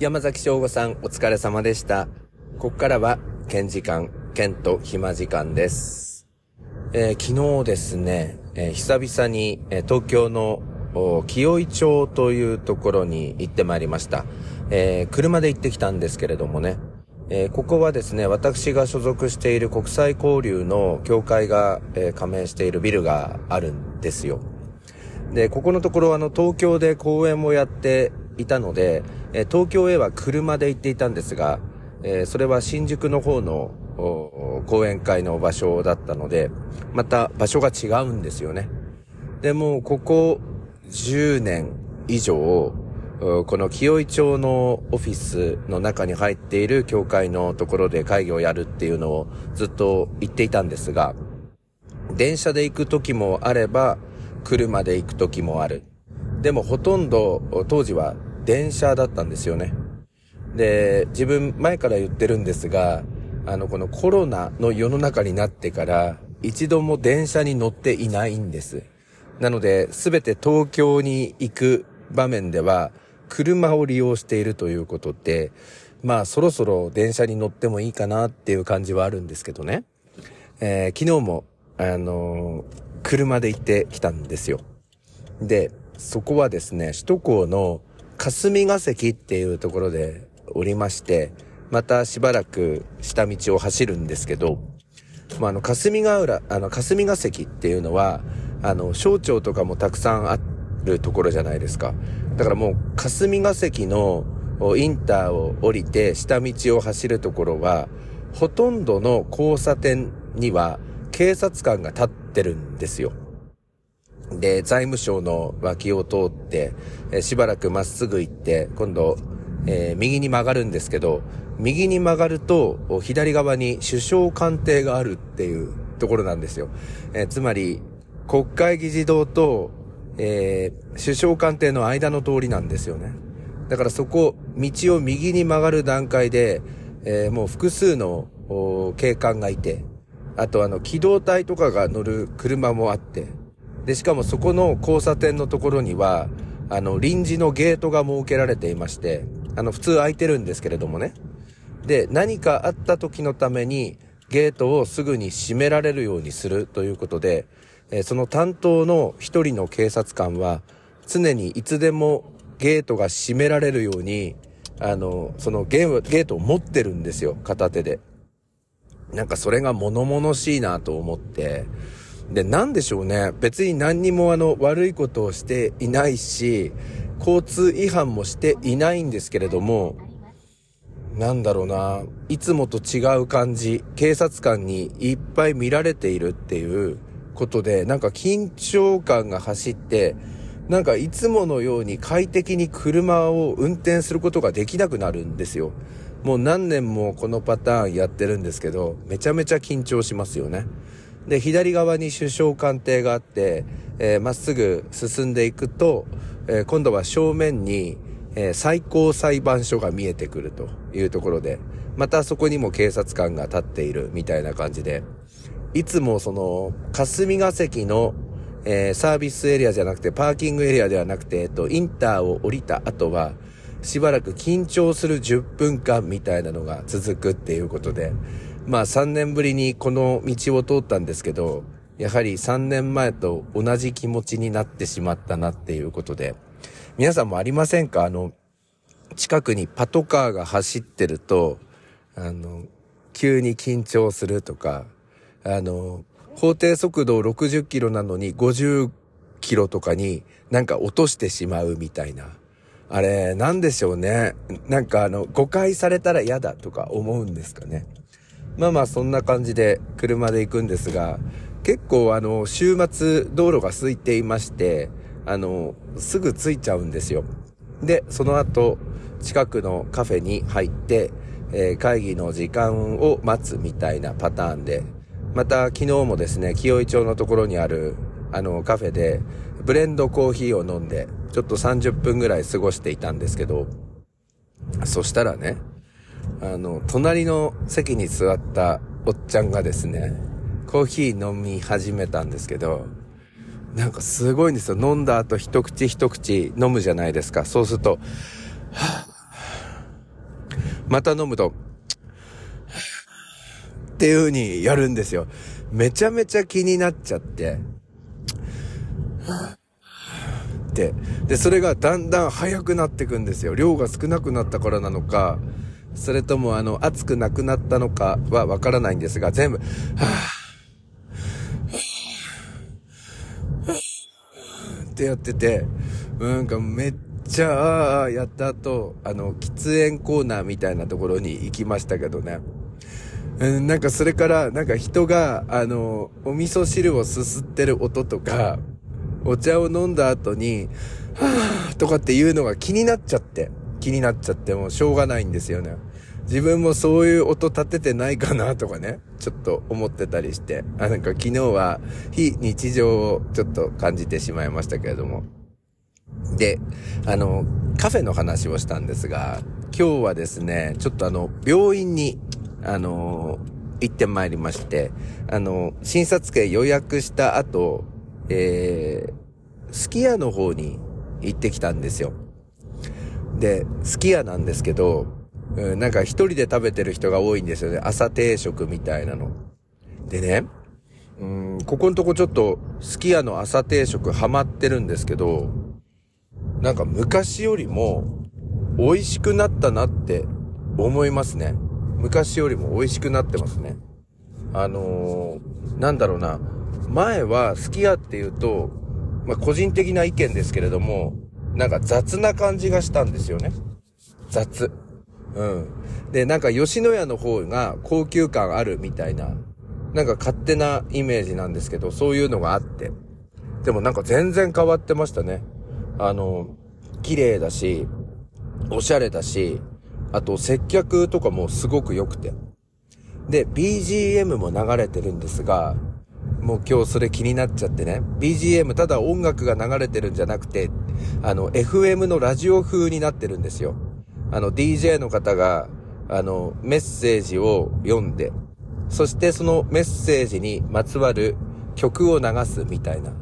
山崎翔吾さん、お疲れ様でした。ここからは、県時間、県と暇時間です。えー、昨日ですね、えー、久々に、えー、東京の清井町というところに行ってまいりました。え車で行ってきたんですけれどもね、えここはですね、私が所属している国際交流の協会が、え加盟しているビルがあるんですよ。で、ここのところあの東京で公演をやっていたので、え東京へは車で行っていたんですが、えそれは新宿の方の講演会の場所だったので、また場所が違うんですよね。でも、ここ10年以上、この清井町のオフィスの中に入っている教会のところで会議をやるっていうのをずっと言っていたんですが、電車で行く時もあれば、車で行く時もある。でもほとんど当時は電車だったんですよね。で、自分前から言ってるんですが、あの、このコロナの世の中になってから、一度も電車に乗っていないんです。なので、すべて東京に行く場面では、車を利用しているということで、まあ、そろそろ電車に乗ってもいいかなっていう感じはあるんですけどね。えー、昨日も、あのー、車で行ってきたんですよ。で、そこはですね、首都高の霞が関っていうところでおりまして、またしばらく下道を走るんですけど、まあ、あの、霞ヶ浦、あの、霞が関っていうのは、あの、省庁とかもたくさんあるところじゃないですか。だからもう、霞が関のインターを降りて下道を走るところは、ほとんどの交差点には警察官が立ってるんですよ。で、財務省の脇を通って、えしばらくまっすぐ行って、今度、えー、右に曲がるんですけど、右に曲がると、左側に首相官邸があるっていうところなんですよ。えー、つまり、国会議事堂と、えー、首相官邸の間の通りなんですよね。だからそこ、道を右に曲がる段階で、えー、もう複数の警官がいて、あとあの、機動隊とかが乗る車もあって、で、しかもそこの交差点のところには、あの、臨時のゲートが設けられていまして、あの、普通開いてるんですけれどもね。で、何かあった時のために、ゲートをすぐに閉められるようにするということで、えその担当の一人の警察官は、常にいつでもゲートが閉められるように、あの、そのゲゲートを持ってるんですよ、片手で。なんかそれが物々しいなと思って、で、なんでしょうね。別に何にもあの悪いことをしていないし、交通違反もしていないんですけれども、なんだろうな、いつもと違う感じ、警察官にいっぱい見られているっていうことで、なんか緊張感が走って、なんかいつものように快適に車を運転することができなくなるんですよ。もう何年もこのパターンやってるんですけど、めちゃめちゃ緊張しますよね。で、左側に首相官邸があって、えー、まっすぐ進んでいくと、えー、今度は正面に、えー、最高裁判所が見えてくるというところで、またそこにも警察官が立っているみたいな感じで、いつもその、霞が関の、えー、サービスエリアじゃなくて、パーキングエリアではなくて、えっと、インターを降りた後は、しばらく緊張する10分間みたいなのが続くっていうことで、まあ3年ぶりにこの道を通ったんですけど、やはり3年前と同じ気持ちになってしまったなっていうことで、皆さんもありませんか？あの、近くにパトカーが走ってると、あの、急に緊張するとか、あの、法定速度60キロなのに50キロとかになんか落としてしまうみたいな。あれ、なんでしょうね。なんかあの、誤解されたら嫌だとか思うんですかね？まあまあそんな感じで車で行くんですが、結構あの、週末道路が空いていまして、あの、すぐ着いちゃうんですよ。で、その後、近くのカフェに入って、えー、会議の時間を待つみたいなパターンで、また昨日もですね、清井町のところにある、あの、カフェで、ブレンドコーヒーを飲んで、ちょっと30分ぐらい過ごしていたんですけど、そしたらね、あの、隣の席に座ったおっちゃんがですね、コーヒー飲み始めたんですけど、なんかすごいんですよ。飲んだ後一口一口飲むじゃないですか。そうすると、はぁ、また飲むと、っていう風にやるんですよ。めちゃめちゃ気になっちゃって、って。で、それがだんだん速くなってくんですよ。量が少なくなったからなのか、それともあの、熱くなくなったのかはわからないんですが、全部、はぁ、ってやってて、なんかめっちゃ、ああ、やった後、あの、喫煙コーナーみたいなところに行きましたけどね。うん、なんかそれから、なんか人が、あの、お味噌汁をすすってる音とか、お茶を飲んだ後に、はぁ、とかっていうのが気になっちゃって、気になっちゃってもしょうがないんですよね。自分もそういう音立ててないかなとかね、ちょっと思ってたりして、あ、なんか昨日は非日常をちょっと感じてしまいましたけれども。で、あの、カフェの話をしたんですが、今日はですね、ちょっとあの、病院にあの行ってまいりまして、あの、診察券予約した後、えー、すき家の方に行ってきたんですよ。で、すき家なんですけど、うん、なんか一人で食べてる人が多いんですよね。朝定食みたいなの。でね、うん、ここのとこちょっと、すき家の朝定食ハマってるんですけど、なんか昔よりも美味しくなったなって思いますね。昔よりも美味しくなってますね。あのー、なんだろうな。前はすき家っていうと、まあ、個人的な意見ですけれども、なんか雑な感じがしたんですよね。雑。うん。で、なんか吉野家の方が高級感あるみたいな、なんか勝手なイメージなんですけど、そういうのがあって。でもなんか全然変わってましたね。あの、綺麗だし、おしゃれだし、あと接客とかもすごく良くて。で、BGM も流れてるんですが、もう今日それ気になっちゃってね。BGM ただ音楽が流れてるんじゃなくて、あの、FM のラジオ風になってるんですよ。あの、DJ の方が、あの、メッセージを読んで、そしてそのメッセージにまつわる曲を流すみたいな。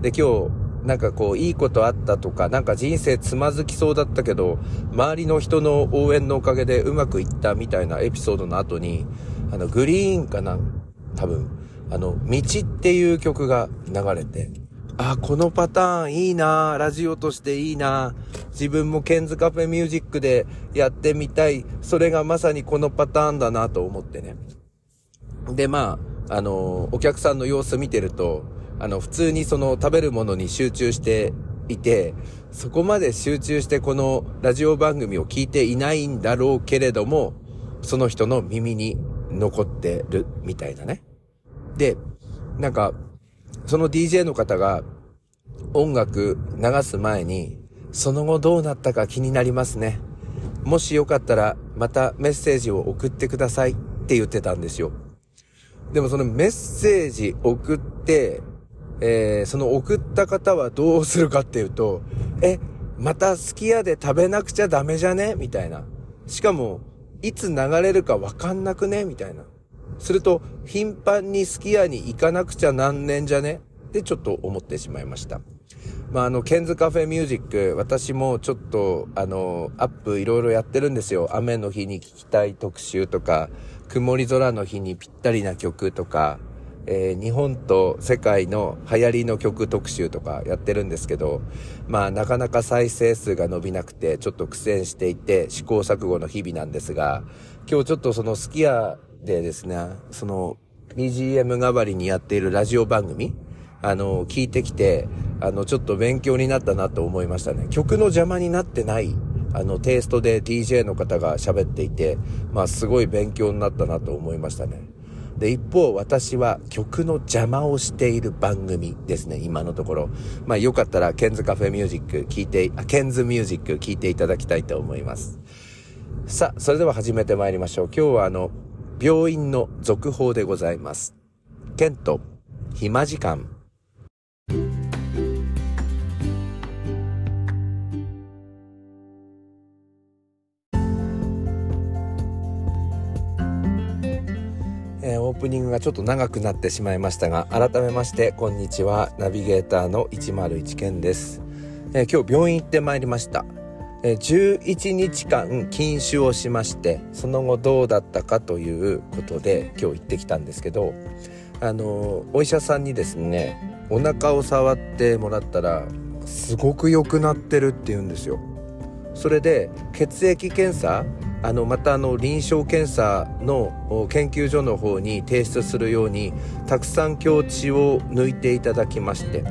で、今日、なんかこう、いいことあったとか、なんか人生つまずきそうだったけど、周りの人の応援のおかげでうまくいったみたいなエピソードの後に、あの、グリーンかな多分、あの、道っていう曲が流れて、あ、このパターンいいなラジオとしていいな自分もケンズカフェミュージックでやってみたい。それがまさにこのパターンだなと思ってね。で、まあ、あの、お客さんの様子見てると、あの、普通にその食べるものに集中していて、そこまで集中してこのラジオ番組を聞いていないんだろうけれども、その人の耳に残ってるみたいなね。で、なんか、その DJ の方が音楽流す前に、その後どうなったか気になりますね。もしよかったらまたメッセージを送ってくださいって言ってたんですよ。でもそのメッセージ送って、えー、その送った方はどうするかっていうと、え、またすき家で食べなくちゃダメじゃね？みたいな。しかも、いつ流れるかわかんなくね？みたいな。すると、頻繁にすき家に行かなくちゃ何年じゃね？ってちょっと思ってしまいました。まあ、あの、ケンズカフェミュージック、私もちょっと、あの、アップいろいろやってるんですよ。雨の日に聴きたい特集とか、曇り空の日にぴったりな曲とか、えー、日本と世界の流行りの曲特集とかやってるんですけど、まあなかなか再生数が伸びなくてちょっと苦戦していて試行錯誤の日々なんですが、今日ちょっとそのすき家でですね、その BGM 代わりにやっているラジオ番組、あの、聞いてきて、あの、ちょっと勉強になったなと思いましたね。曲の邪魔になってない、あの、テイストで DJ の方が喋っていて、まあ、すごい勉強になったなと思いましたね。で、一方、私は曲の邪魔をしている番組ですね、今のところ。まあ、よかったら、ケンズカフェミュージック聞いて、あ、ケンズミュージック聞いていただきたいと思います。さあ、それでは始めてまいりましょう。今日はあの、病院の続報でございます。ケント、暇時間。オープニングがちょっと長くなってしまいましたが改めましてこんにちはナビゲーターの101健です、えー、今日病院行ってまいりました11日間禁酒をしましてその後どうだったかということで今日行ってきたんですけどあのお医者さんにですねお腹を触ってもらったらすごく良くなってるって言うんですよ。それで血液検査あのまたあの臨床検査の研究所の方に提出するようにたくさん境地を抜いていただきまして。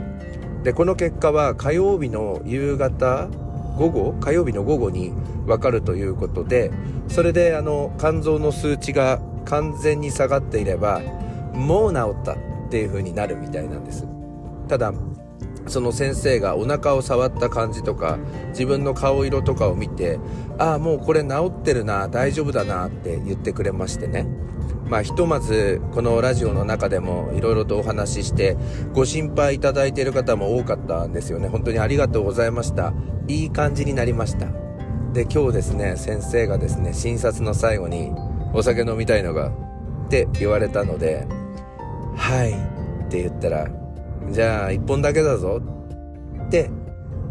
でこの結果は火曜日の夕方午後火曜日の午後に分かるということでそれであの肝臓の数値が完全に下がっていればもう治ったっていう風になるみたいなんです。ただその先生がお腹を触った感じとか自分の顔色とかを見てああもうこれ治ってるな大丈夫だなって言ってくれましてね。まあひとまずこのラジオの中でもいろいろとお話ししてご心配いただいている方も多かったんですよね。本当にありがとうございました。いい感じになりました。で今日ですね先生がですね診察の最後にお酒飲みたいのがって言われたのではいって言ったらじゃあ一本だけだぞって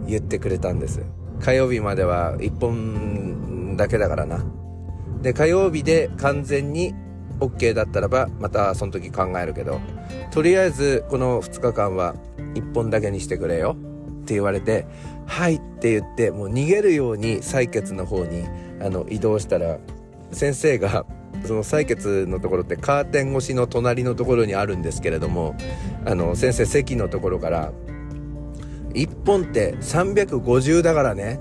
言ってくれたんです。火曜日までは一本だけだからな。で火曜日で完全に OK だったらばまたその時考えるけどとりあえずこの2日間は1本だけにしてくれよって言われて「はい」って言ってもう逃げるように採血の方にあの移動したら先生がその採血のところってカーテン越しの隣のところにあるんですけれどもあの先生席のところから「1本って350だからね」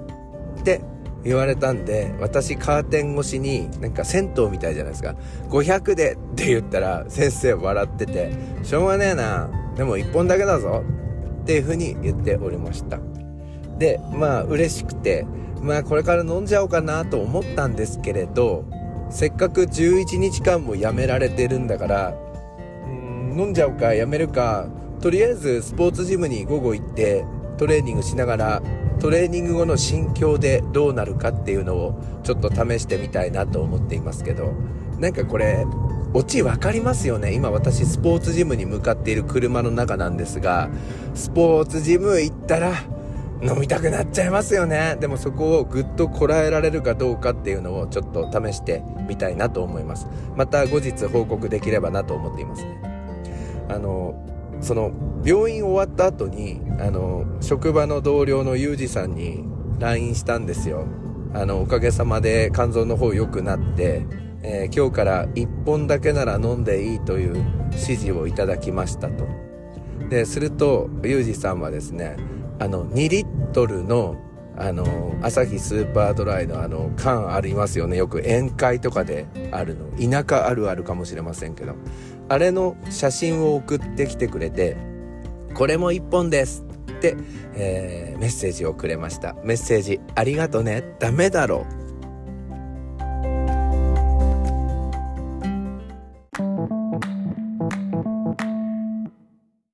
って言われたんで、私カーテン越しに、なんか銭湯みたいじゃないですか。500でって言ったら先生笑ってて、しょうがねえな。でも1本だけだぞ。っていう風に言っておりました。で、まあ嬉しくて、まあこれから飲んじゃおうかなと思ったんですけれど、せっかく11日間もやめられてるんだから、うん飲んじゃおうかやめるか、とりあえずスポーツジムに午後行ってトレーニングしながらトレーニング後の心境でどうなるかっていうのをちょっと試してみたいなと思っていますけどなんかこれオチ分かりますよね？今私スポーツジムに向かっている車の中なんですがスポーツジム行ったら飲みたくなっちゃいますよね？でもそこをぐっとこらえられるかどうかっていうのをちょっと試してみたいなと思います。また後日報告できればなと思っていますね。あのその病院終わった後にあの職場の同僚のユージさんに LINE したんですよ。あのおかげさまで肝臓の方良くなって、えー、今日から1本だけなら飲んでいいという指示をいただきましたと。でするとユージさんはですねあの2リットルのあの、アサヒスーパードライのあの、缶ありますよね。よく宴会とかであるの。田舎あるあるかもしれませんけど。あれの写真を送ってきてくれて、これも1本ですって、えー、メッセージをくれました。メッセージありがとね。ダメだろ